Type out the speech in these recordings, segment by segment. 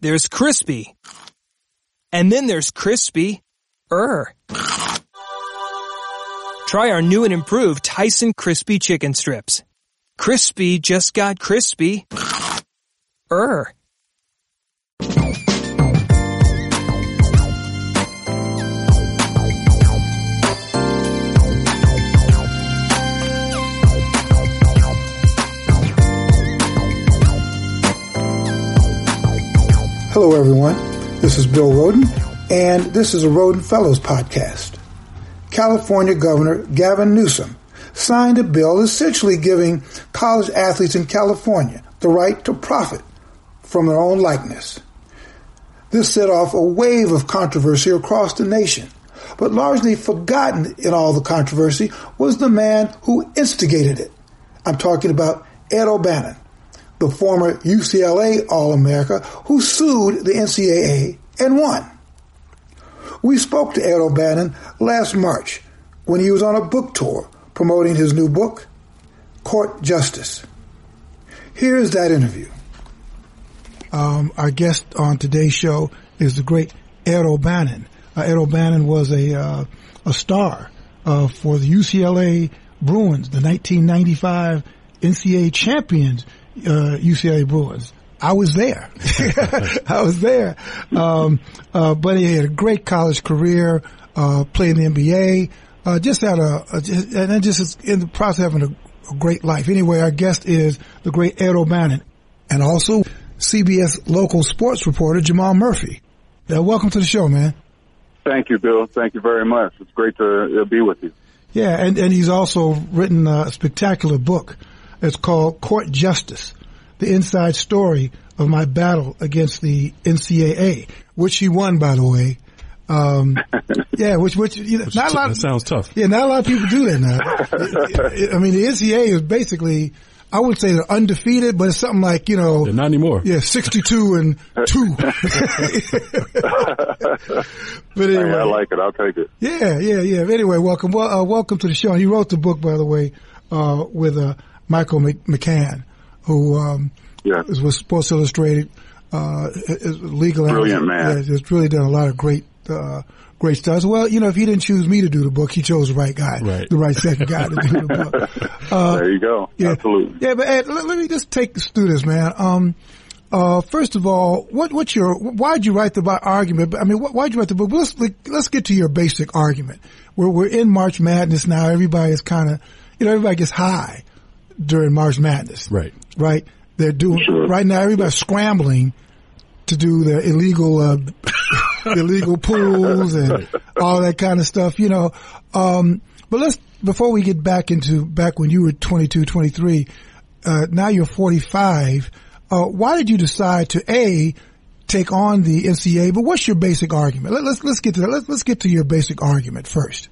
there's crispy. And then there's crispy er. Try our new and improved Tyson crispy chicken strips. Crispy just got crispy. Er. Hello, everyone. This is Bill Rhoden, and this is a Rhoden Fellows podcast. California Governor Gavin Newsom signed a bill essentially giving college athletes in California the right to profit from their own likeness. This set off a wave of controversy across the nation, but largely forgotten in all the controversy was the man who instigated it. I'm talking about Ed O'Bannon, the former UCLA All-America who sued the NCAA and won. We spoke to Ed O'Bannon last March when he was on a book tour promoting his new book, Court Justice. Here's that interview. Um, our guest on today's show is the great Ed O'Bannon. Uh, Ed O'Bannon was a uh, a star uh, for the UCLA Bruins, the 1995 NCAA champions uh, UCLA Bruins. I was there. I was there. Um, uh, but he had a great college career, uh, played in the NBA, uh, just had a, a just, and then just in the process of having a, a, great life. Anyway, our guest is the great Ed O'Bannon and also CBS local sports reporter Jamal Murphy. Now, welcome to the show, man. Thank you, Bill. Thank you very much. It's great to uh, be with you. Yeah, and, and he's also written a spectacular book it's called Court Justice, the inside story of my battle against the NCAA, which he won, by the way. Um, yeah, which, which, you know, not a lot. That sounds tough. Yeah, not a lot of people do that now. I mean, the NCAA is basically, I would say they're undefeated, but it's something like, you know. They're not anymore. Yeah, 62 and 2. but anyway. Hey, I like it. I'll take it. Yeah, yeah, yeah. Anyway, welcome. Well, uh, welcome to the show. And he wrote the book, by the way, uh, with, uh, Michael McCann, who um, yeah. is with Sports Illustrated, uh, is legal Brilliant man. Yeah, has really done a lot of great, uh, great stuff. Well, you know, if he didn't choose me to do the book, he chose the right guy, right. the right second guy to do the book. Uh, there you go. Yeah, Absolutely. Yeah, but Ed, let, let, me just take us through this, man. Um, uh, first of all, what, what's your, why'd you write the argument? I mean, why'd you write the book? Let's, let's get to your basic argument. We're, we're in March Madness now. Everybody is kind of, you know, everybody gets high during March Madness. Right. Right. They're doing sure. right now. Everybody's scrambling to do the illegal, uh, illegal pools and right. all that kind of stuff. You know. Um, but let's before we get back into back when you were 22, 23. Uh, now you're 45. Uh, why did you decide to a take on the NCAA? But what's your basic argument? Let, us let's get to that. Let's let's get to your basic argument first.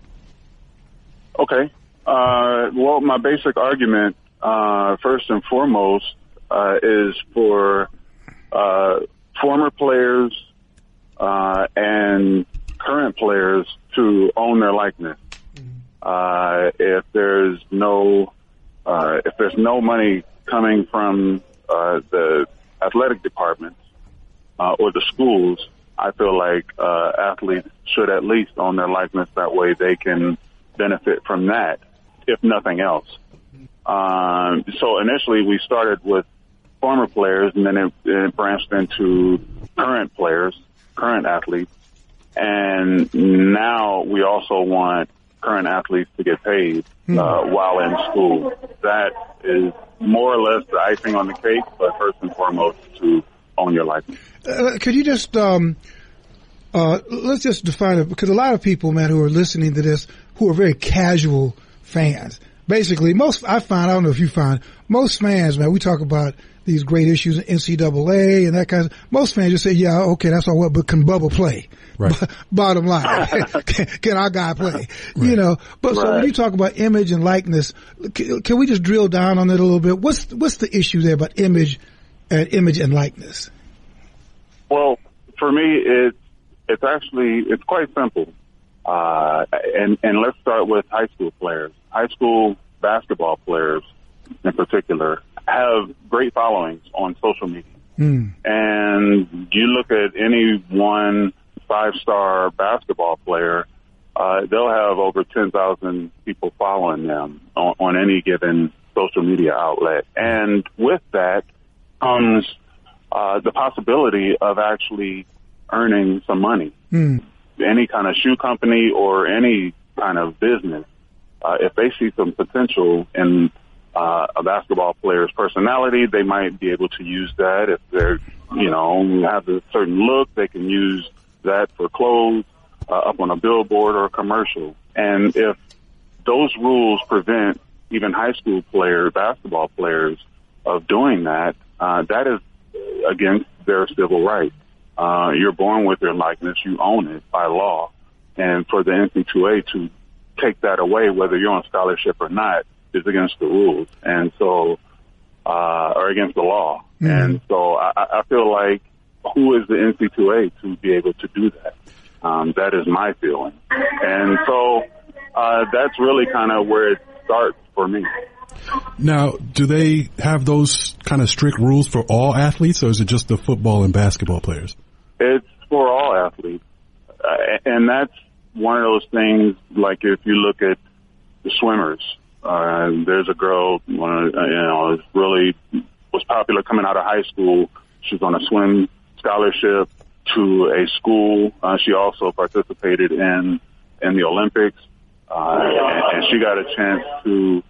Okay. Uh, well, my basic argument uh, first and foremost, uh, is for uh, former players uh, and current players to own their likeness. Uh, if there's no uh, if there's no money coming from the athletic departments or the schools, I feel like athletes should at least own their likeness. That way, they can benefit from that, if nothing else. Um, so initially we started with former players and then it, it branched into current players, current athletes. And now we also want current athletes to get paid hmm. uh, while in school. That is more or less the icing on the cake, but first and foremost to own your life. Uh, could you just um, uh, let's just define it because a lot of people, man, who are listening to this, who are very casual fans, basically most I find I don't know if you find most fans, man. We talk about these great issues in NCAA and that kind of. Most fans just say, "Yeah, okay, that's all well, but can Bubba play?" Right. bottom line, can, can, our guy play? Right. You know. But right. so when you talk about image and likeness, can, can, we just drill down on it a little bit? What's what's the issue there about image and image and likeness? Well, for me, it's it's actually it's quite simple. Uh, and, and let's start with high school players. High school basketball players in particular have great followings on social media. Mm. And you look at any one five star basketball player, uh, they'll have over 10,000 people following them on, on any given social media outlet. And with that comes uh, the possibility of actually earning some money. Mm. Any kind of shoe company or any kind of business, uh, if they see some potential in uh, a basketball player's personality, they might be able to use that. If they're, you know, have a certain look, they can use that for clothes uh, up on a billboard or a commercial. And if those rules prevent even high school player basketball players of doing that, uh, that is against their civil rights. Uh, you're born with your likeness. You own it by law. And for the NC2A to take that away, whether you're on scholarship or not, is against the rules. And so, uh, or against the law. Mm-hmm. And so I, I feel like who is the NC2A to be able to do that? Um, that is my feeling. And so, uh, that's really kind of where it starts for me. Now, do they have those kind of strict rules for all athletes, or is it just the football and basketball players? It's for all athletes, uh, and that's one of those things. Like if you look at the swimmers, uh, there's a girl, one of, uh, you know, really was popular coming out of high school. She's on a swim scholarship to a school. Uh, she also participated in in the Olympics, uh, and, and she got a chance to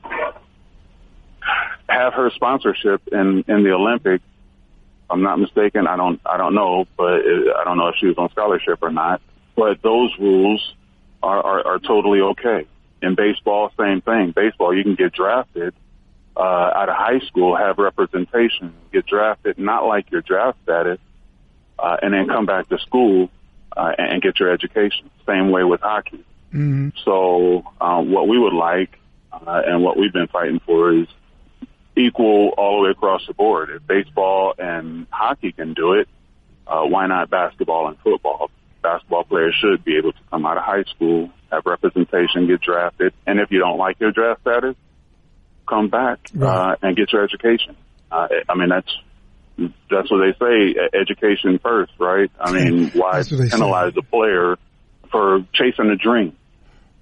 have her sponsorship in in the Olympics. I'm not mistaken. I don't I don't know, but it, I don't know if she was on scholarship or not. But those rules are, are, are totally okay. In baseball, same thing. Baseball, you can get drafted uh, out of high school, have representation, get drafted, not like your draft status, uh, and then come back to school uh, and get your education. Same way with hockey. Mm-hmm. So um, what we would like uh, and what we've been fighting for is equal all the way across the board. If baseball and hockey can do it, uh, why not basketball and football? Basketball players should be able to come out of high school, have representation, get drafted, and if you don't like your draft status, come back Right. uh, and get your education. Uh, I mean, that's that's what they say, education first, right? I mean, why they say. penalize the player for chasing a dream?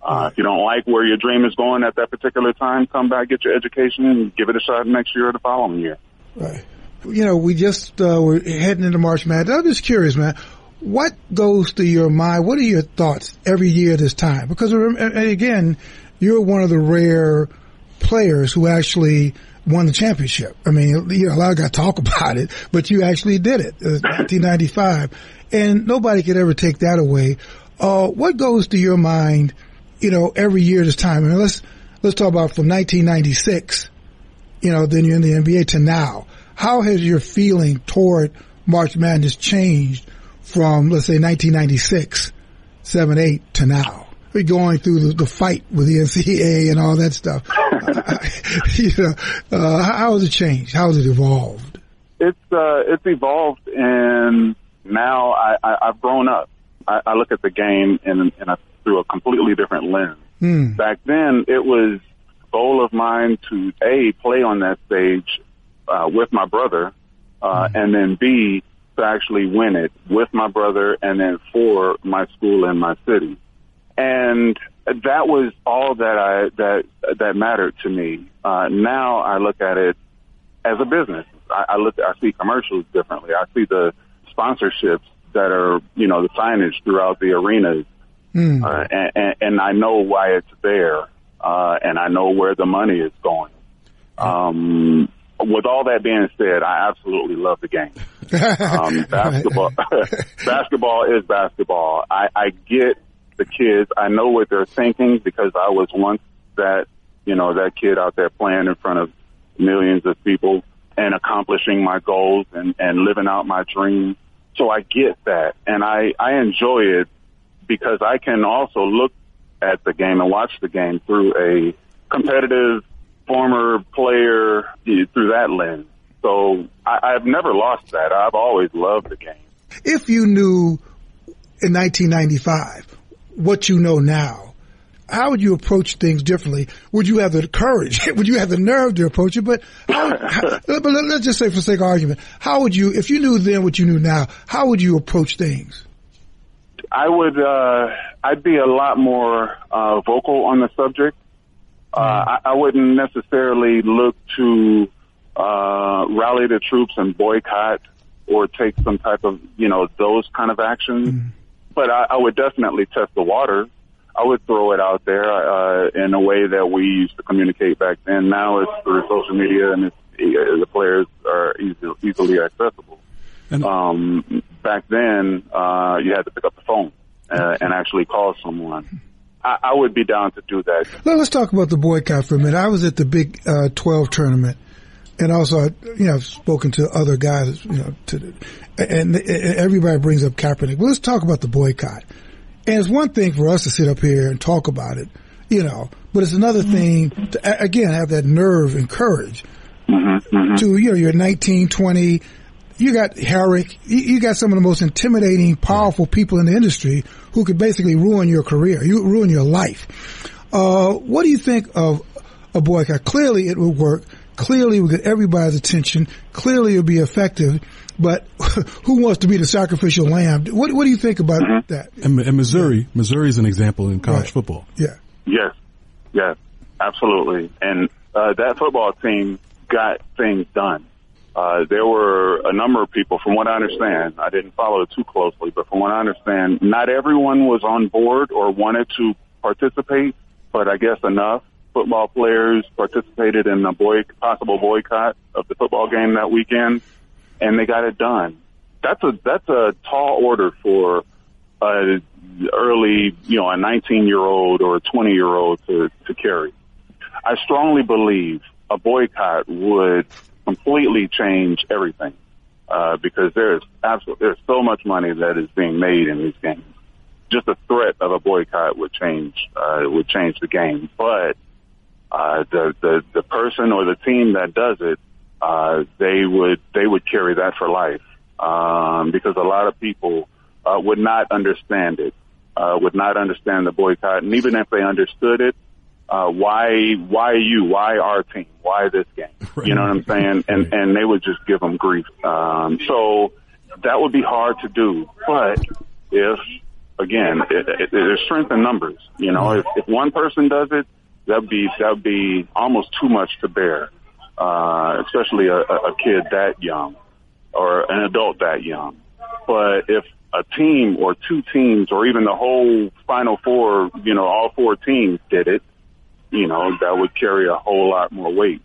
Uh, if you don't like where your dream is going at that particular time, come back, get your education, and give it a shot next year or the following year. Right. You know, we just uh, we're heading into March Madness. I'm just curious, man. What goes through your mind? What are your thoughts every year at this time? Because again, you're one of the rare players who actually won the championship. I mean, you know, a lot of guys talk about it, but you actually did it. It 1995, and nobody could ever take that away. Uh, what goes through your mind? You know, every year this time. I mean, let's let's talk about from 1996 you know, then you're in the NBA to now. How has your feeling toward March Madness changed from, let's say, 1996, 7, 8 to now? We're going through the, the fight with the NCAA and all that stuff. you know, uh, how has it changed? How has it evolved? It's uh, it's evolved, and now I, I, I've grown up. I, I look at the game in, in a, through a completely different lens. Hmm. Back then, it was goal of mine to a play on that stage uh, with my brother, uh, and then b to actually win it with my brother, and then for my school and my city. And that was all that I that that mattered to me. Uh, now I look at it as a business. I, I look, I see commercials differently. I see the sponsorships that are, you know, the signage throughout the arenas, Hmm. uh, and, and, and I know why it's there, uh, and I know where the money is going. Um, with all that being said, I absolutely love the game. Um, basketball, basketball is basketball. I, I get the kids. I know what they're thinking because I was once that, you know, that kid out there playing in front of millions of people and accomplishing my goals and, and living out my dreams. So I get that and I, I enjoy it because I can also look at the game and watch the game through a competitive former player eh, through that lens. So I, I've never lost that. I've always loved the game. If you knew in 1995 what you know now, how would you approach things differently? Would you have the courage? would you have the nerve to approach it? But, how, how, but let's just say for sake of argument, how would you, if you knew then what you knew now, how would you approach things? I would, uh, I'd be a lot more, uh, vocal on the subject. Uh, I, I wouldn't necessarily look to, uh, rally the troops and boycott or take some type of, you know, those kind of actions. Mm. But I, I would definitely test the water. I would throw it out there uh, in a way that we used to communicate back then. Now it's through social media and it's, uh, the players are easy, easily accessible. And um, back then, uh, you had to pick up the phone uh, and actually call someone. I, I would be down to do that. Let's talk about the boycott for a minute. I was at the Big uh, 12 tournament and also, you know, I've spoken to other guys, you know, to, and, and everybody brings up Kaepernick. But let's talk about the boycott. And it's one thing for us to sit up here and talk about it, you know, but it's another mm-hmm. thing to, again, have that nerve and courage mm-hmm, mm-hmm. to, you know, you're 19, 20, you got Harrick, you got some of the most intimidating, powerful people in the industry who could basically ruin your career, you ruin your life. Uh, what do you think of a boycott? Clearly it would work. Clearly, we get everybody's attention. Clearly, it'll be effective. But who wants to be the sacrificial lamb? What What do you think about mm-hmm. that? And, and, Missouri, Missouri is an example in college right. football. Yeah. Yes. Yes. Absolutely. And uh, that football team got things done. Uh, there were a number of people, from what I understand, I didn't follow it too closely, but from what I understand, not everyone was on board or wanted to participate, but I guess enough football players participated in a boy, possible boycott of the football game that weekend, and they got it done. That's a that's a tall order for a early, you know, a 19 year old or a 20 year old to to carry. I strongly believe a boycott would completely change everything uh, because there's absolutely there's so much money that is being made in these games. Just the threat of a boycott would change uh, would change the game, but uh, the, the, the person or the team that does it, uh, they would, they would carry that for life. Um, because a lot of people, uh, would not understand it, uh, would not understand the boycott. And even if they understood it, uh, why, why you? Why our team? Why this game? You know what I'm saying? And, and they would just give them grief. Um, so that would be hard to do. But if, again, it, it, there's strength in numbers. You know, if, if one person does it, that'd be that'd be almost too much to bear, uh, especially a, a kid that young or an adult that young. But if a team or two teams or even the whole final four, you know, all four teams did it, you know, that would carry a whole lot more weight.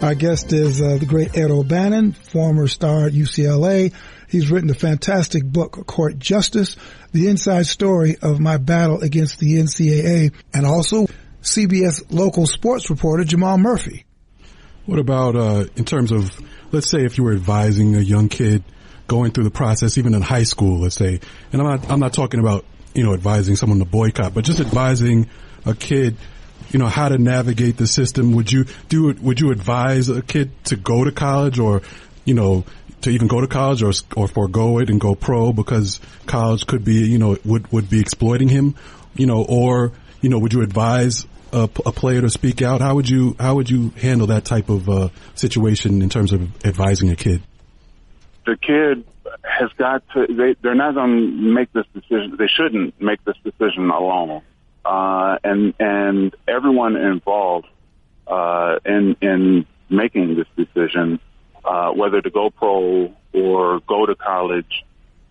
Our guest is uh, the great Ed O'Bannon, former star at UCLA. He's written a fantastic book, Court Justice, the inside story of my battle against the NCAA, and also CBS local sports reporter Jamal Murphy. What about uh, in terms of, let's say, if you were advising a young kid going through the process, even in high school, let's say, and I'm not, I'm not talking about, you know, advising someone to boycott, but just advising a kid you know, how to navigate the system? Would you do it? Would you advise a kid to go to college or, you know, to even go to college or, or forego it and go pro because college could be, you know, would, would be exploiting him, you know, or, you know, would you advise a, a player to speak out? How would you, how would you handle that type of, uh, situation in terms of advising a kid? The kid has got to, they, they're not going to make this decision. They shouldn't make this decision alone uh, and and everyone involved uh, in in making this decision, uh, whether to go pro or go to college,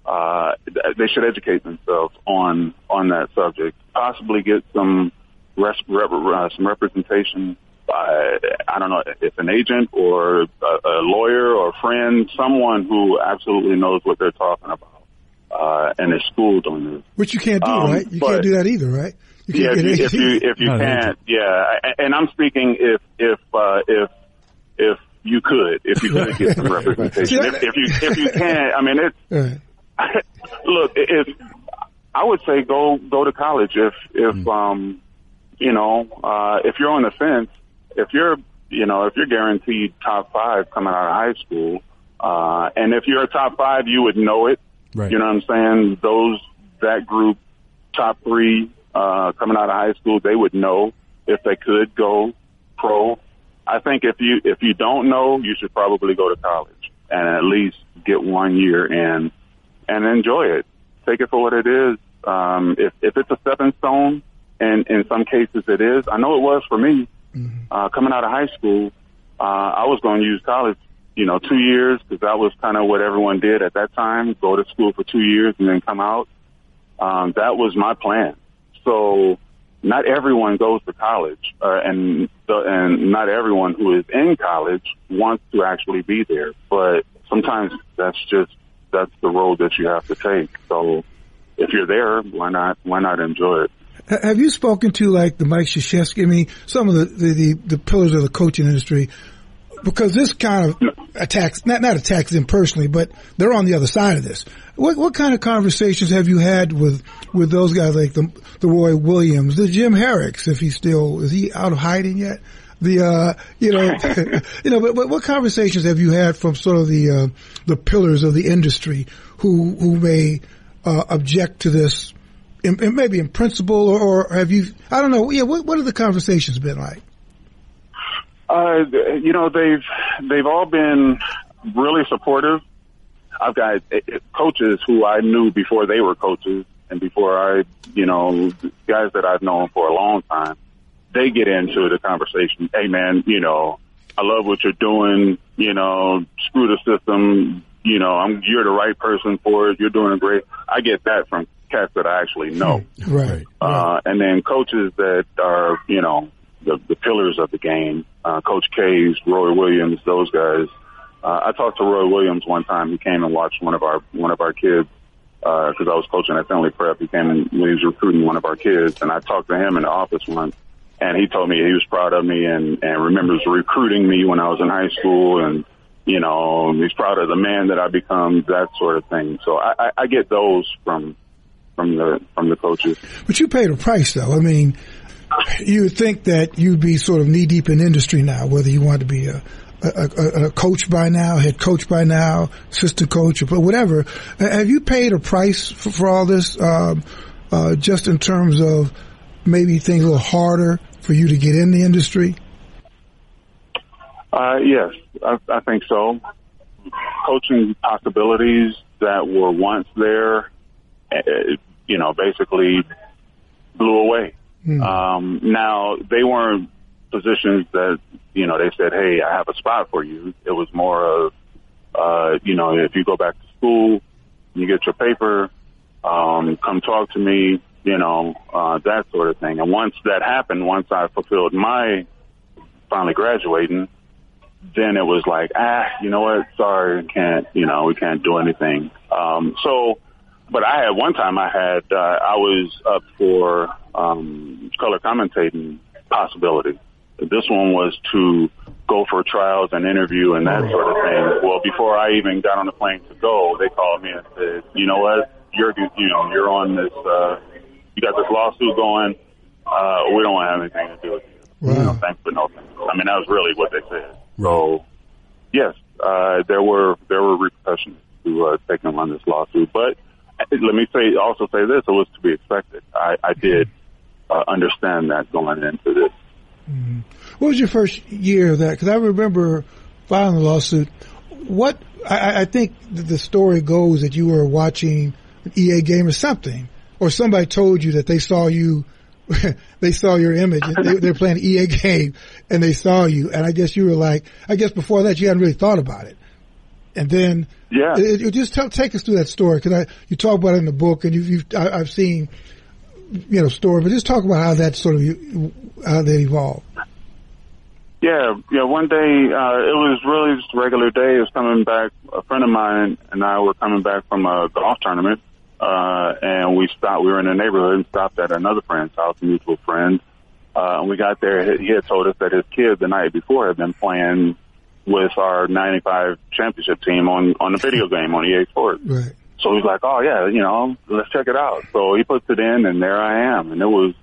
uh, they should educate themselves on on that subject. Possibly get some res- rep- uh, some representation by I don't know if an agent or a, a lawyer or a friend, someone who absolutely knows what they're talking about. Uh, and is schooled on this. Which you can't do, um, right? You but, can't do that either, right? Yeah, if you, if you if you can't, yeah, and I'm speaking if if uh, if if you could, if you could get some representation. if, if you if you can't, I mean, it's right. look. If I would say go go to college if if mm. um you know, uh, if you're on the fence, if you're, you know, if you're guaranteed top five coming out of high school, uh, and if you're a top five, you would know it. Right. You know what I'm saying? Those, that group, top three, uh, coming out of high school, they would know if they could go pro. I think if you, if you don't know, you should probably go to college and at least get one year in and enjoy it. Take it for what it is. Um, if, if it's a stepping stone, and in some cases it is, I know it was for me, uh, coming out of high school, uh, I was going to use college, you know, two years because that was kind of what everyone did at that time. Go to school for two years and then come out. Um, that was my plan. So not everyone goes to college, uh, and the, and not everyone who is in college wants to actually be there. But sometimes that's just that's the road that you have to take. So if you're there, why not why not enjoy it? Have you spoken to like the Mike Krzyzewski? I mean, some of the, the, the, the pillars of the coaching industry, because this kind of attacks, not, not attacks them personally, but they're on the other side of this. What, what kind of conversations have you had with, with those guys like the, the Roy Williams, the Jim Harricks, if he's still, is he out of hiding yet? The, uh, you know, you know, but, but what conversations have you had from sort of the, uh, the pillars of the industry who, who may, uh, object to this in, in maybe in principle, or, or have you? I don't know. Yeah, what what have the conversations been like? Uh, you know, they've they've all been really supportive. I've got uh, coaches who I knew before they were coaches, and before I, you know, guys that I've known for a long time. They get into the conversation. Hey, man, you know, I love what you're doing. You know, screw the system. You know, I'm you're the right person for it. You're doing great. I get that from cats that I actually know. Right. Uh, and then coaches that are, you know, the, the pillars of the game, uh, Coach K's, Roy Williams, those guys. Uh, I talked to Roy Williams one time. He came and watched one of our, one of our kids, uh, cause I was coaching at Findlay Prep. He came and he was recruiting one of our kids and I talked to him in the office once and he told me he was proud of me and, and remembers recruiting me when I was in high school and, you know, he's proud of the man that I become, that sort of thing. So I, I, I get those from, from the, from the coaches. But you paid a price, though. I mean, you would think that you'd be sort of knee deep in industry now, whether you want to be a, a, a, a coach by now, head coach by now, assistant coach, or whatever. Uh, Have you paid a price for, for all this, um, uh, just in terms of maybe things a little harder for you to get in the industry? Uh, yes, I, I think so. Coaching possibilities that were once there, uh, you know, basically blew away. Um, now they weren't positions that, you know, they said, Hey, I have a spot for you. It was more of, uh, you know, if you go back to school, you get your paper, um, come talk to me, you know, uh, that sort of thing. And once that happened, once I fulfilled my finally graduating, then it was like, ah, you know what? Sorry, can't, you know, we can't do anything. Um, so, but I had one time I had, uh, I was up for, um, color commentating possibility. This one was to go for trials and interview and that sort of thing. Well, before I even got on the plane to go, they called me and said, you know what? You're, you know, you're on this, uh, you got this lawsuit going. Uh, we don't have anything to do with you. You know, thanks, but no thanks. I mean, that was really what they said. So, yes, uh, there were there were repercussions to uh, taking on this lawsuit. But uh, let me say also say this: it was to be expected. I, I did uh, understand that going into this. What was your first year of that? Because I remember filing the lawsuit. What I, I think the story goes that you were watching an EA game or something, or somebody told you that they saw you, they saw your image. They, they're playing an EA game and they saw you, and I guess you were like, I guess before that you hadn't really thought about it, and then Yeah. it, it- just tell, take us through that story because I you talk about it in the book and you've, you've I, I've seen you know story, but just talk about how that sort of how that evolved. Yeah, yeah. One day, uh, it was really just a regular day. It was coming back. A friend of mine and I were coming back from a golf tournament, uh, and we stopped. We were in the neighborhood and stopped at another friend's house, a mutual friend. Uh, and we got there. He had told us that his kid the night before had been playing with our '95 championship team on on the video game on EA Sports. Right. So he's like, "Oh yeah, you know, let's check it out." So he puts it in, and there I am, and it was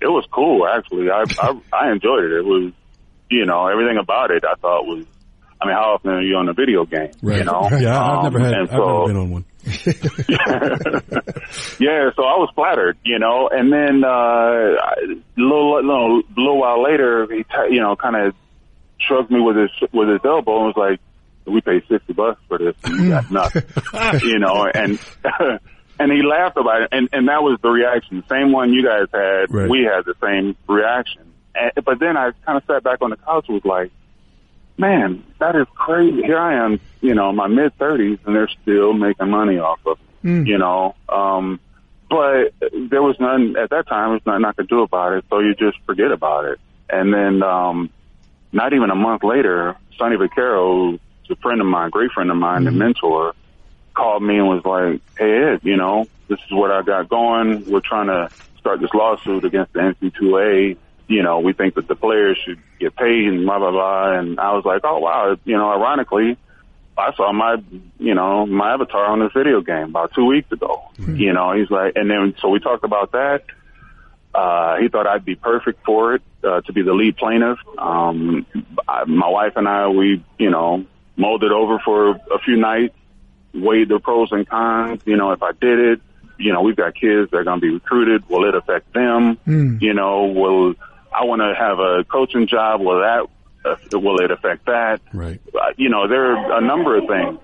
it was cool actually. I, I I enjoyed it. It was, you know, everything about it I thought was. I mean, how often are you on a video game? Right. You know, Yeah, I've Um, never had. I've so- never been on one. yeah, so I was flattered, you know, and then uh, a little, little, little while later, he, t- you know, kind of shrugged me with his with his elbow and was like, "We paid sixty bucks for this, and you got nothing," you know, and and he laughed about it, and and that was the reaction, same one you guys had. Right. We had the same reaction, and, but then I kind of sat back on the couch and was like. Man, that is crazy. Here I am, you know, my mid thirties, and they're still making money off of it you know. Um, but there was none at that time. There's nothing I could do about it, so you just forget about it. And then, um, not even a month later, Sonny Vaccaro, a friend of mine, great friend of mine, and mentor, called me and was like, "Hey Ed, you know, this is what I got going. We're trying to start this lawsuit against the NC2A. You know, we think that the players should get paid and blah blah blah." And I was like, "Oh wow," you know, ironically. I saw my, you know, my avatar on this video game about two weeks ago. You know, he's like, and then so we talked about that. Uh, he thought I'd be perfect for it uh, to be the lead plaintiff. Um, I, my wife and I, we, you know, mulled it over for a few nights, weighed the pros and cons. You know, if I did it, you know, we've got kids they're going to be recruited. Will it affect them? You know, will I want to have a coaching job? Will that uh, will it affect that? Right. uh, you know, there are a number of things.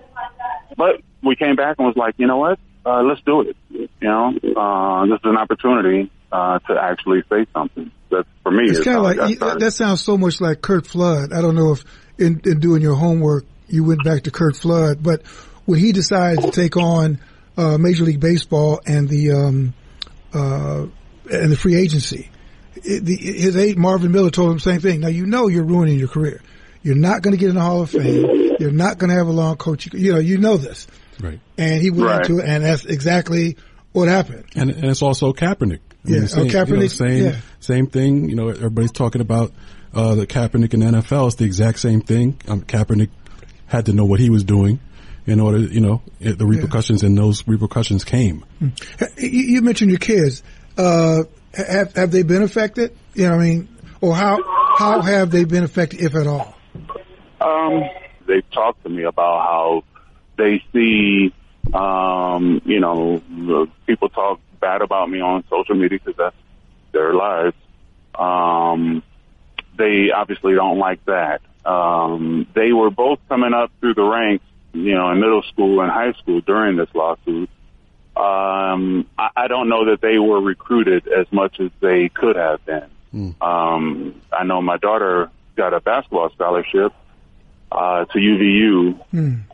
But we came back and was like, you know what? Uh, let's do it. You know, uh, this is an opportunity uh, to actually say something. That's for me. It's kind of like got you- started. that sounds so much like Curt Flood. I don't know if in, in doing your homework you went back to Curt Flood, but when he decided to take on uh, Major League Baseball and the um, uh, and the free agency, it, the, his aide Marvin Miller told him the same thing. Now you know you're ruining your career. You're not going to get in the Hall of Fame. You're not going to have a long coach. You know, you know this. Right. And he went Right. into it, and that's exactly what happened. And, and it's also Kaepernick. I Yeah, the same, oh, you know, Kaepernick, same, yeah. same thing. You know, everybody's talking about, uh, the Kaepernick in the NFL. It's the exact same thing. Um, Kaepernick had to know what he was doing in order, you know, it, the repercussions and those repercussions came. You, you mentioned your kids. Uh, have have they been affected? You know, what I mean, or how how have they been affected, if at all? Um, they've talked to me about how they see, um, you know, people talk bad about me on social media because that's their lives. Um, they obviously don't like that. Um, they were both coming up through the ranks, you know, in middle school and high school during this lawsuit. Um, I, I don't know that they were recruited as much as they could have been. Um, I know my daughter got a basketball scholarship uh, to UVU,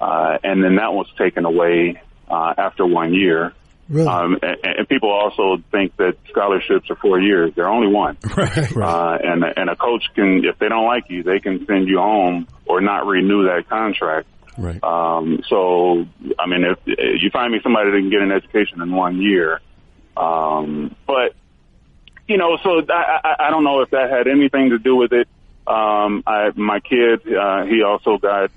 uh, and then that was taken away uh, after one year. Really? Um, and, and people also think that scholarships are four years. They're only one. Right. Right. Uh, and and a coach can, if they don't like you, they can send you home or not renew that contract. right. Um, so, I mean, if, if you find me somebody that can get an education in one year, um, but you know, so I, I, I don't know if that had anything to do with it. Um, I, my kid, uh, he also got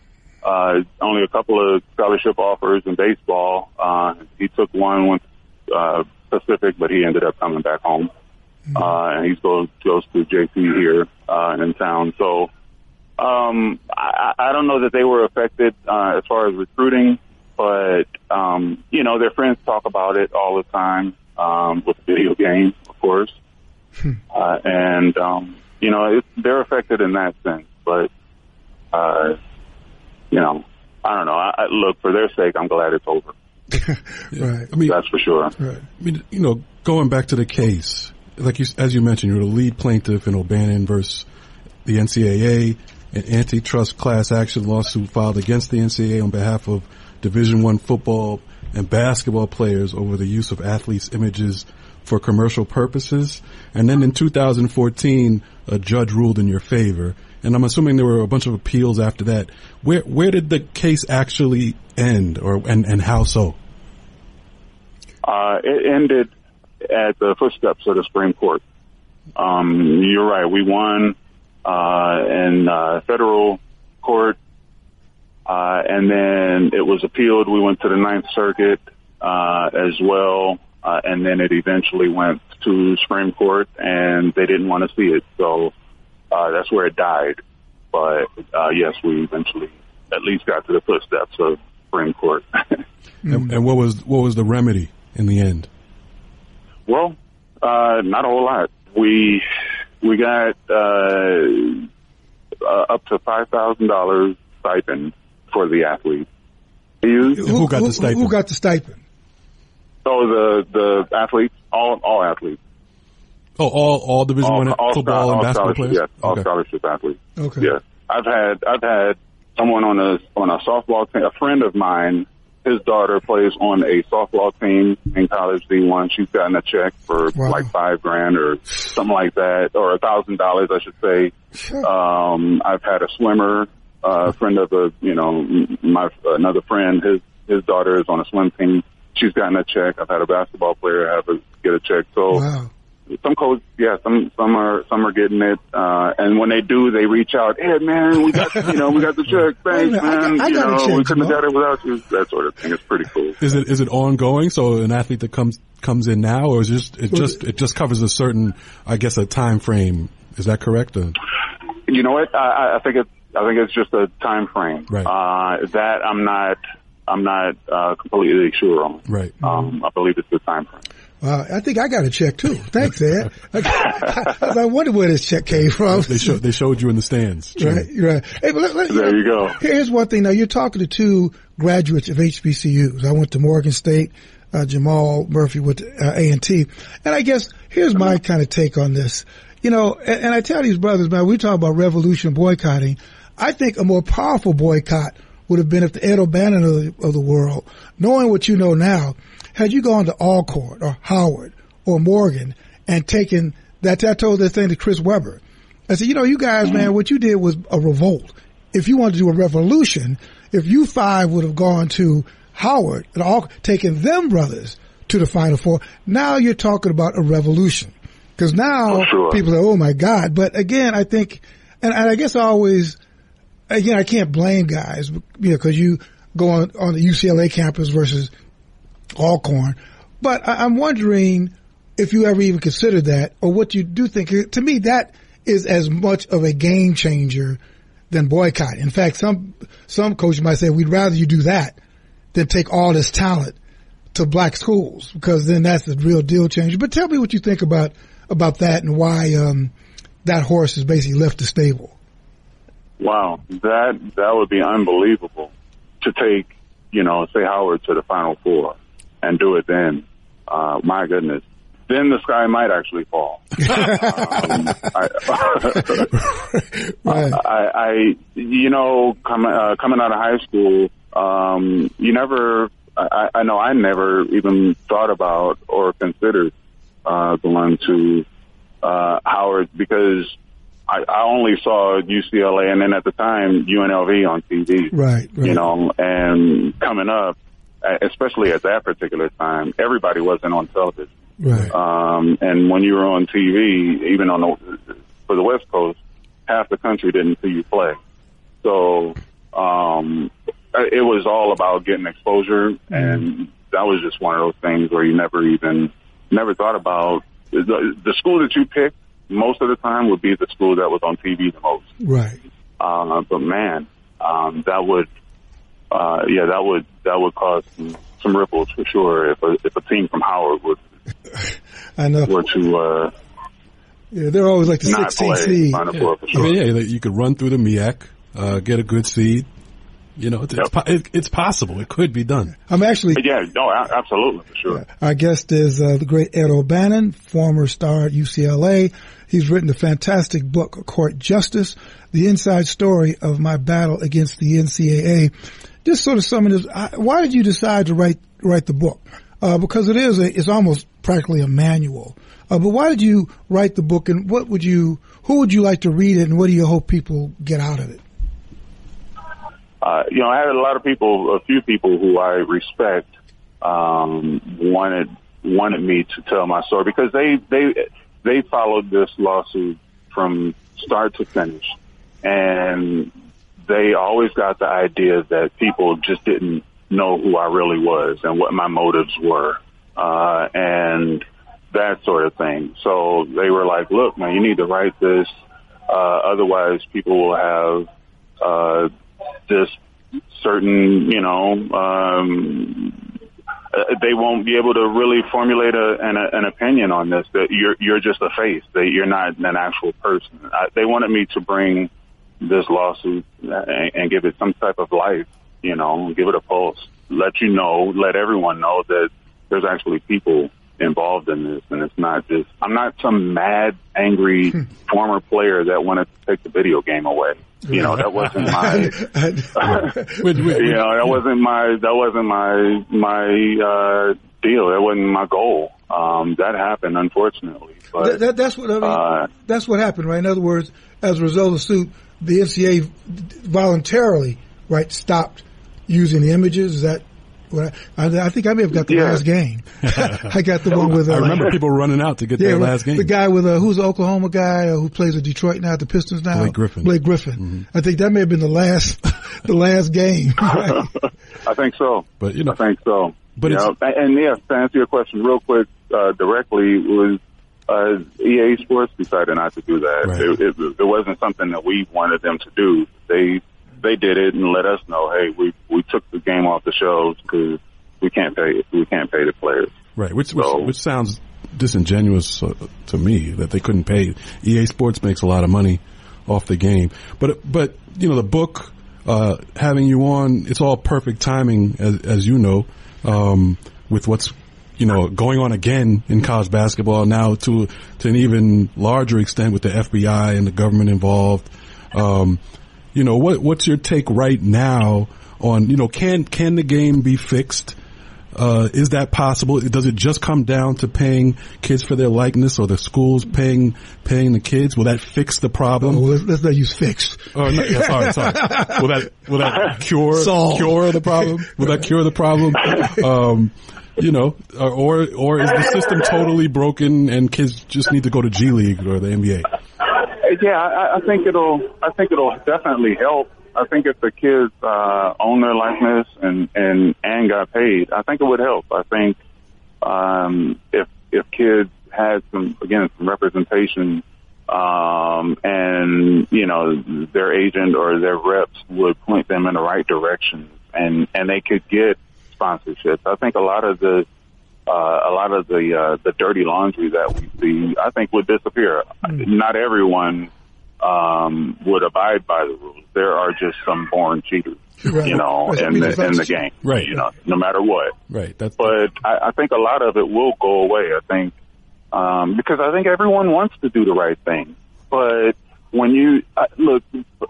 uh, only a couple of scholarship offers in baseball. Uh, he took one with uh, Pacific, but he ended up coming back home. Uh, and he goes goes to JC here uh, in town. So um, I, I don't know that they were affected uh, as far as recruiting, but um, you know their friends talk about it all the time um, with video games, of course, uh, and um, you know it, they're affected in that sense. But uh, you know, I don't know. I, I, look for their sake, I'm glad it's over. Right. I mean, That's for sure. Right. I mean, you know, going back to the case, like you, as you mentioned, you're the lead plaintiff in O'Bannon versus the NCAA, an antitrust class action lawsuit filed against the NCAA on behalf of Division One football and basketball players over the use of athletes' images for commercial purposes. And then in 2014, a judge ruled in your favor. And I'm assuming there were a bunch of appeals after that. Where where did the case actually end, or and and how so? Uh, it ended at the footsteps of the Supreme Court. Um, you're right. We won uh, in uh, federal court, uh, and then it was appealed. We went to the Ninth Circuit uh, as well. uh, and then it eventually went to Supreme Court, and they didn't want to see it, so uh, that's where it died. But uh, yes, we eventually at least got to the footsteps of Supreme Court. And, and what was what was the remedy in the end? well, uh, not a whole lot. We we got uh, uh, up to five thousand dollars stipend for the athletes. You Who got the stipend? Who got the stipend? Oh, the the athletes, all all athletes, Oh, all all Division all, One all, football all and basketball players. yes, all Okay. scholarship athletes. Okay. Yes, I've had I've had someone on a on a softball team. A friend of mine, his daughter plays on a softball team in college D1. She's gotten a check for Wow. like five grand or something like that, or a thousand dollars, I should say. Sure. Um, I've had a swimmer, uh, a friend of a, you know, my, another friend, his, his daughter is on a swim team. She's gotten a check. I've had a basketball player have a, get a check. So wow. Some coaches, yeah, some, some are, some are getting it. Uh, and when they do, they reach out, Ed, man, we got, you know, we got the check. Wait a Thanks, minute, I man. got- I you got know, check, we couldn't have Jamal. got it without you. That sort of thing. It's pretty cool. Is it is it ongoing? So an athlete that comes comes in now, or is it just it just it just covers a certain, I guess, a time frame? Is that correct? Or? You know what? I, I- I think it's I think it's just a time frame. Right. Uh, that I'm not I'm not uh, completely sure on. Right. Um, I believe it's the time frame. Wow. I think I got a check too. Thanks, Ed. I, I wonder where this check came from. They showed they showed you in the stands. Right, right. Hey, but let, let, There you go. Here's one thing. Now you're talking to two graduates of HBCUs. I went to Morgan State. Uh, Jamal Murphy with uh, A&T. And I guess here's my kind of take on this. You know, and, and I tell these brothers, man, we talk about revolution boycotting. I think a more powerful boycott would have been if the Ed O'Bannon of the, of the world, knowing what you know now, had you gone to Alcorn or Howard or Morgan and taken that, I told that thing to Chris Webber. I said, you know, you guys, man, what you did was a revolt. If you wanted to do a revolution, if you five would have gone to Howard and all taken them brothers to the Final Four, now you're talking about a revolution. Because now Oh, sure. people are, oh my God. But again, I think, and, and I guess I always, again, I can't blame guys, you know, because you go on, on the UCLA campus versus Alcorn. But I, I'm wondering if you ever even considered that or what you do think. To me, that is as much of a game changer than boycott. In fact, some, some coaches might say we'd rather you do that than take all this talent to black schools because then that's the real deal changer. But tell me what you think about, about that and why, um, that horse is basically left the stable. Wow, that that would be unbelievable to take, you know, say Howard to the Final Four and do it then. Uh, my goodness, then the sky might actually fall. um, I, Right. I, I, you know, coming uh, coming out of high school, um, you never. I, I know I never even thought about or considered uh, going to uh, Howard because I, I only saw UCLA and then at the time UNLV on TV. Right, right. You know, and coming up, especially at that particular time, everybody wasn't on television. Right. Um, and when you were on TV, even on the for the West Coast, half the country didn't see you play. So um, it was all about getting exposure, and that was just one of those things where you never even never thought about the, the school that you picked. Most of the time, would be the school that was on TV the most. Right. Uh, but man, um, that would, uh, yeah, that would that would cause some, some ripples for sure. If a if a team from Howard would I know. were to uh, Yeah, they're always like the not 16 play seed. Final Four for I mean, yeah, you could run through the MEAC, uh, get a good seed. You know, it's, it's, Yep. po- it, it's possible. It could be done. I'm actually, yeah, no, absolutely for sure. our guest is uh, the great Ed O'Bannon, former star at UCLA. He's written a fantastic book, Court Justice, the inside story of my battle against the NCAA. Just sort of summing this, why did you decide to write, write the book? Uh, because it is a, it's almost practically a manual. Uh, but why did you write the book and what would you, who would you like to read it and what do you hope people get out of it? Uh, you know, I had a lot of people, a few people who I respect, um, wanted wanted me to tell my story because they they they followed this lawsuit from start to finish, and they always got the idea that people just didn't know who I really was and what my motives were. uh, and that sort of thing. So they were like, "Look, man, you need to write this, uh, otherwise people will have uh, this certain, you know." Um, uh, they won't be able to really formulate a, an, an opinion on this. That you're you're just a face. That you're not an actual person. I, they wanted me to bring this lawsuit and, and give it some type of life. You know, give it a pulse. Let you know, let everyone know that there's actually people involved in this, and it's not just. I'm not some mad, angry former player that wanted to take the video game away. You know, that wasn't my. Wait, you know, that wasn't my. That wasn't my my uh, deal. That wasn't my goal. Um, that happened, unfortunately. But That, that, that's what I mean. Uh, that's what happened, right? In other words, as a result of the suit, the NCAA voluntarily, right, stopped using the images. Is that what I, I, I think I may have got the Yeah. last game. I got the one with. Uh, I remember people running out to get Yeah, their last game. the guy with uh, who's the Oklahoma guy uh, who plays at Detroit now, the Pistons now. Blake Griffin. Blake Griffin. I think that may have been the last, the last game. Right? I think so. But, you know- I think so. But You it's- know, and, yes, to answer your question real quick, uh, directly was uh, EA Sports decided not to do that. Right. It, it, it wasn't something that we wanted them to do. They they did it and let us know, hey, we we took the game off the shelves because we can't pay we can't pay the players. Right, which which, So- which sounds disingenuous uh, to me that they couldn't pay. EA Sports makes a lot of money off the game, but but you know the book uh, having you on, it's all perfect timing as as you know, um, with what's you know going on again in college basketball now to to an even larger extent with the FBI and the government involved. Um, you know what what's your take right now on you know can can the game be fixed? Uh, is that possible? Does it just come down to paying kids for their likeness or the schools paying, paying the kids? Will that fix the problem? Oh, let's, let's not use fixed. Oh, no, yeah, sorry, sorry. Will that, will that cure, Solve. cure the problem? Will that cure the problem? Um, you know, uh, or, or is the system totally broken and kids just need to go to G League or the NBA? Yeah, I, I think it'll. I think it'll definitely help. I think if the kids uh, own their likeness and and and got paid, I think it would help. I think um, if if kids had some again some representation, um, and you know their agent or their reps would point them in the right direction, and and they could get sponsorships. I think a lot of the uh, a lot of the uh, the dirty laundry that we see, I think, would disappear. Not everyone um, would abide by the rules. There are just some born cheaters, Right. you know, Right. in the in the game, Right. You know, no matter what. Right. That's, But I, I think a lot of it will go away. I think um, because I think everyone wants to do the right thing, but when you uh, look,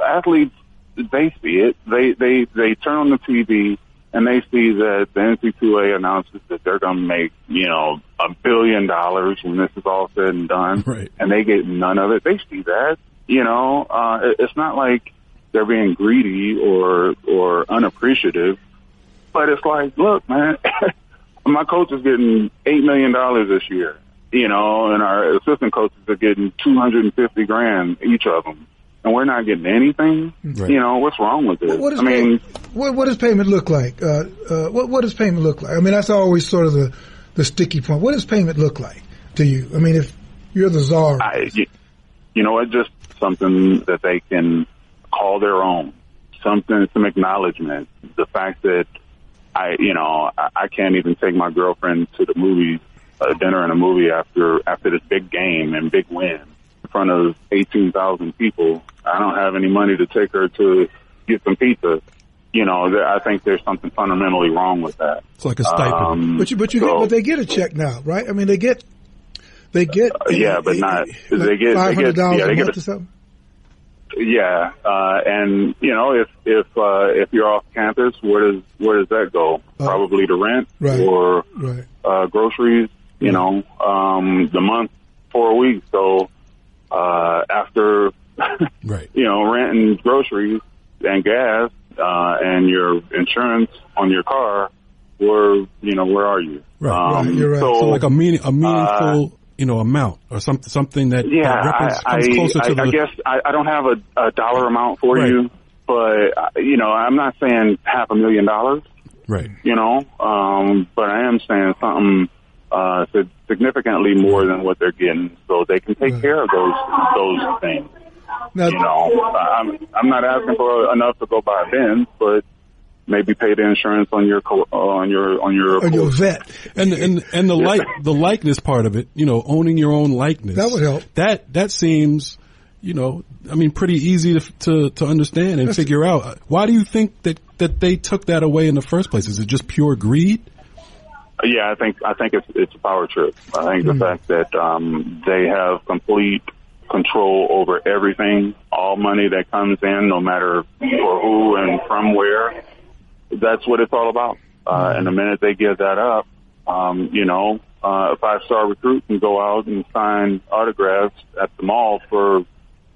athletes they see it. They they they turn on the TV and they see that the NC2A announces that they're going to make you know a billion dollars when this is all said and done, Right. and they get none of it. They see that. You know, uh, it- it's not like they're being greedy or or unappreciative. But it's like, look, man, my coach is getting eight million dollars this year, you know, and our assistant coaches are getting two hundred and fifty grand each of them, and we're not getting anything. Right. You know, what's wrong with this? What does I mean, pay, what, what does payment look like? Uh, uh, what, what does payment look like? I mean, that's always sort of the, the sticky point. What does payment look like to you? I mean, if you're the czar, I, you, you know, what? just something that they can call their own, something, some acknowledgement. The fact that I, you know, I, I can't even take my girlfriend to the movies, uh, dinner and a movie after after this big game and big win in front of eighteen thousand people. I don't have any money to take her to get some pizza. You know, I think there's something fundamentally wrong with that. it's like a stipend. Um, but you but you so- get, but they get a check now, right? I mean, they get they get Uh, yeah, but not- they get- they five hundred get- dollars yeah, a they get month a- or something. Yeah, uh, and you know, if if uh, if you're off campus, where does where does that go? Probably to rent Right. or Right. uh, groceries. You know, um, the month four weeks. So uh, after right. you know rent and groceries and gas uh, and your insurance on your car, where you know where are you? Right. Right, you're right. So, So like a meaning, a meaningful, you know, amount or something, something that, yeah, that I, comes I, to I, the, I guess I, I don't have a, a dollar amount for Right. you, but uh, you know, I'm not saying half a million dollars. right. you know. Um, but I am saying something uh, significantly more than what they're getting, so they can take Right. care of those those things. Now, You know, I'm I'm not asking for enough to go buy a Benz, but maybe pay the insurance on your co- uh, on your on your or your vet. and and and the like the likeness part of it, you know, owning your own likeness. That would help. That that seems, you know, I mean, pretty easy to to, to understand and figure out. Why do you think that that they took that away in the first place? Is it just pure greed? Yeah, I think I think it's it's a power trip. I think the fact that um, they have complete control over everything, all money that comes in, no matter for who and from where. That's what it's all about. Uh, and the minute they give that up, um, you know, uh, a five star recruit can go out and sign autographs at the mall for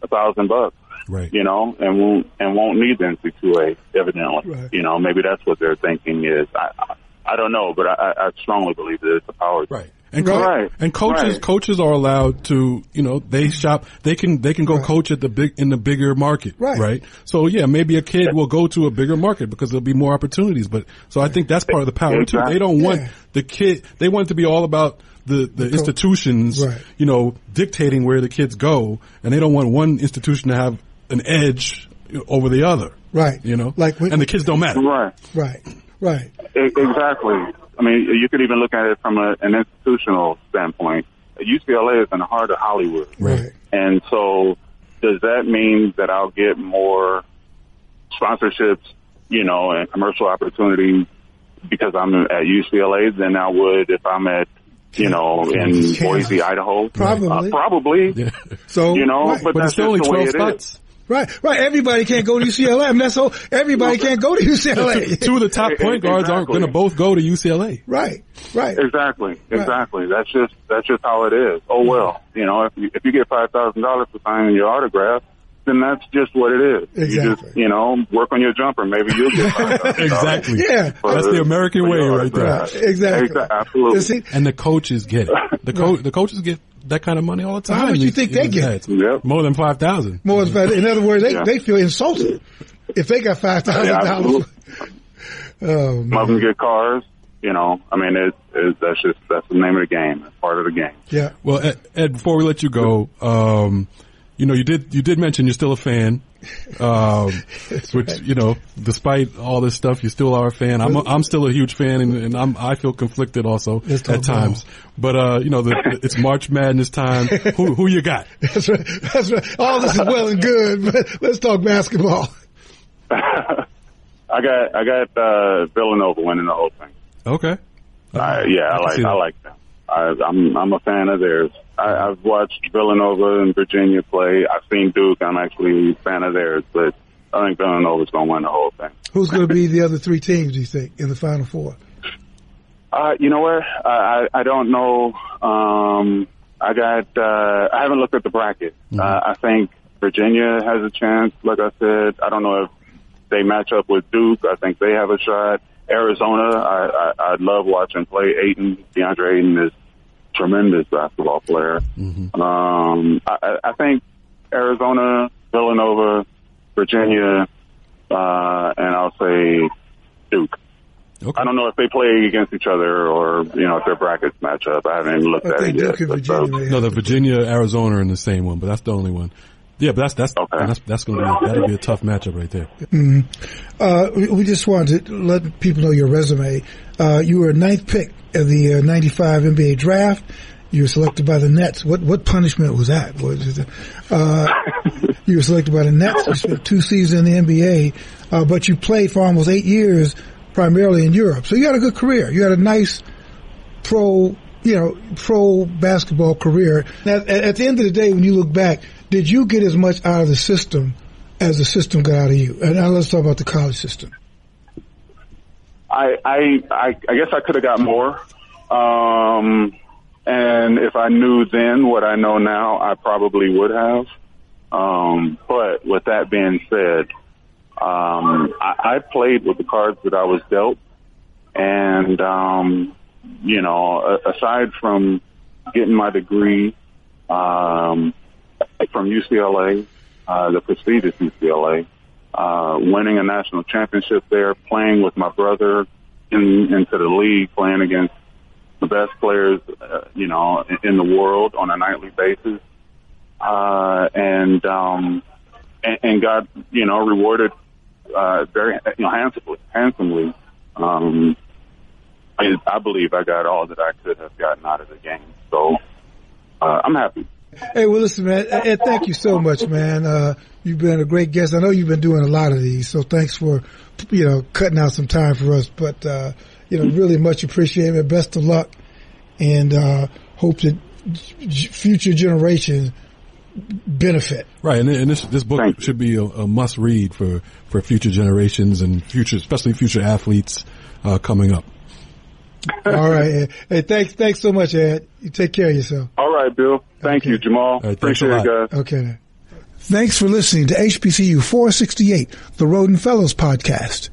a thousand bucks. Right. You know, and won't and won't need the NC2A evidently. Right. You know, maybe that's what they're thinking is. I, I I don't know, but I, I strongly believe that it's a power. Right. And co- Right. and coaches Right. coaches are allowed to you know they shop they can they can go coach at the big in the bigger market Right. so yeah maybe a kid will go to a bigger market because there'll be more opportunities but so I think that's part of the power too they don't want Yeah. the kid they want it to be all about the the, institutions Right. you know dictating where the kids go and they don't want one institution to have an edge over the other Right. you know Like when- and the kids don't matter Right. Right. Right. Exactly. I mean, you could even look at it from a, an institutional standpoint. UCLA is in the heart of Hollywood. Right. And so does that mean that I'll get more sponsorships, you know, and commercial opportunities because I'm at UCLA than I would if I'm at, you know, in. Boise, Idaho? Probably. Uh, probably. Yeah. So You know, right. but, but that's it's only just the way 12 it is. Spots right. Right. Everybody can't go to UCLA. I mean, that's so everybody can't go to UCLA. two of the top point guards aren't going to both go to UCLA right. Right. Exactly, exactly. That's just that's just how it is. Oh well, you know, if you if you get five thousand dollars for signing your autograph, then that's just what it is. You just you know work on your jumper. Maybe you'll get $5,000 exactly Yeah. for That's the American way right there. Right. Exactly. Exa- absolutely. You see, And the coaches get it. The co- the coaches get that kind of money all the time. How much you think they get? Yep. More than five thousand. more than in other words, they Yeah. they feel insulted if they got five thousand Yeah, dollars. absolutely. Oh Some of them get cars. You know, I mean, it's, it's that's just that's the name of the game. It's part of the game. Yeah. Well, Ed, Ed, before we let you go, um, you know, you did you did mention you're still a fan. Um, which you know, despite all this stuff, you still are a fan. I'm a, I'm still a huge fan, and, and I'm I feel conflicted also Let's at times. But uh, you know, the, it's March Madness time. Who who you got? That's right. That's right. All this is well and good, but let's talk basketball. I got I got uh, Villanova winning the whole thing. Okay. Uh, yeah, I can like. I like them. I, I'm I'm a fan of theirs. I, I've watched Villanova and Virginia play. I've seen Duke. I'm actually a fan of theirs, but I think Villanova's going to win the whole thing. Who's going to be the other three teams? Do you think in the final four? Uh, you know what? I, I don't know. Um, I got. Uh, I haven't looked at the bracket. Uh, I think Virginia has a chance. Like I said, I don't know if they match up with Duke. I think they have a shot. Arizona, I, I, I love watching play. Ayton, DeAndre Ayton is tremendous basketball player. Um, I, I- I think Arizona, Villanova, Virginia, uh, and I'll say Duke. Okay. I don't know if they play against each other or, you know, if their brackets match up. I haven't even looked I at think it yet. Duke and but, uh, Virginia. may No, the Virginia, Arizona are in the same one, but that's the only one. Yeah, but that's that's Okay. that's that's gonna be that'll be a tough matchup right there. Uh, we, we just wanted to let people know your resume. Uh, you were a ninth pick of the uh, 95 NBA draft. You were selected by the Nets. What what punishment was that? Was it, uh, you were selected by the Nets. You spent two seasons in the NBA, uh, but you played for almost eight years, primarily in Europe. So you had a good career. You had a nice pro, you know, pro basketball career. Now, at, at the end of the day, when you look back, did you get as much out of the system as the system got out of you? And now let's talk about the college system. I, I, I, I guess I could have got more. Um, and if I knew then what I know now, I probably would have. Um, but with that being said, um, I, I played with the cards that I was dealt. And, um, you know, aside from getting my degree, um, from UCLA, uh, the prestigious UCLA, uh, winning a national championship there, playing with my brother in, into the league, playing against the best players, uh, you know, in, in the world on a nightly basis, uh, and um, and, and got you know rewarded uh, very you know handsomely. Handsomely, um, I, I believe I got all that I could have gotten out of the game. So uh, I'm happy. Hey, well, listen, man. Ed, thank you so much, man. Uh, you've been a great guest. I know you've been doing a lot of these, so thanks for, you know, cutting out some time for us. But, uh, you know, really much appreciated. Best of luck and, uh, hope that future generations benefit. Right. And, and this, this book should be a, a, must read for, for future generations and future, especially future athletes, uh, coming up. All right. Hey, thanks, thanks so much, Ed. You take care of yourself. All right, Bill. Thank okay. you, Jamal. Right, Appreciate it, guys. Okay. Thanks for listening to HBCU 468, the Rhoden Fellows podcast.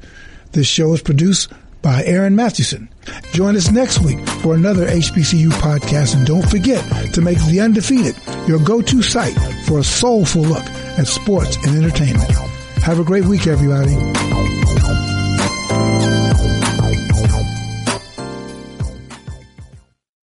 This show is produced by Aaron Mathewson. Join us next week for another HBCU podcast and don't forget to make The Undefeated your go-to site for a soulful look at sports and entertainment. Have a great week, everybody.